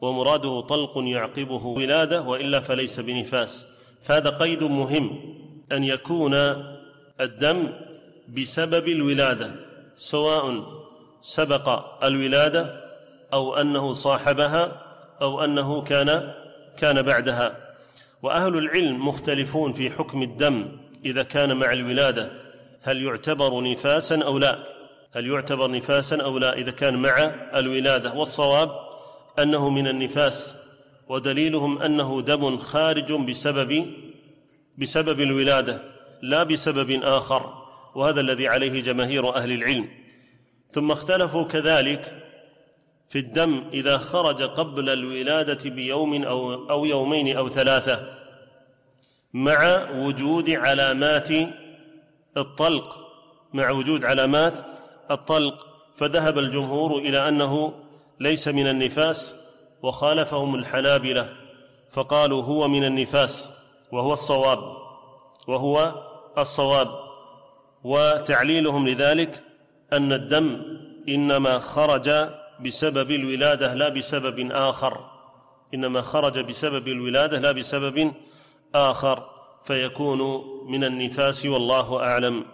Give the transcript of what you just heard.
ومراده طلق يعقبه ولادة وإلا فليس بنفاس. فهذا قيد مهم أن يكون الدم بسبب الولادة سواء سبق الولادة أو أنه صاحبها أو أنه كان كان بعدها. وأهل العلم مختلفون في حكم الدم إذا كان مع الولادة هل يعتبر نفاسا أو لا؟ هل يعتبر نفاسا أو لا إذا كان مع الولادة؟ والصواب أنه من النفاس ودليلهم أنه دم خارج بسبب بسبب الولادة لا بسبب آخر وهذا الذي عليه جماهير أهل العلم. ثم اختلفوا كذلك في الدم إذا خرج قبل الولادة بيوم أو أو يومين أو ثلاثة مع وجود علامات الطلق مع وجود علامات الطلق. فذهب الجمهور إلى أنه ليس من النفاس وخالفهم الحنابلة فقالوا هو من النفاس وهو الصواب وهو الصواب. وتعليلهم لذلك أن الدم إنما خرج بسبب الولادة لا بسبب آخر. إنما خرج بسبب الولادة لا بسبب آخر. فيكون من النفاس والله أعلم.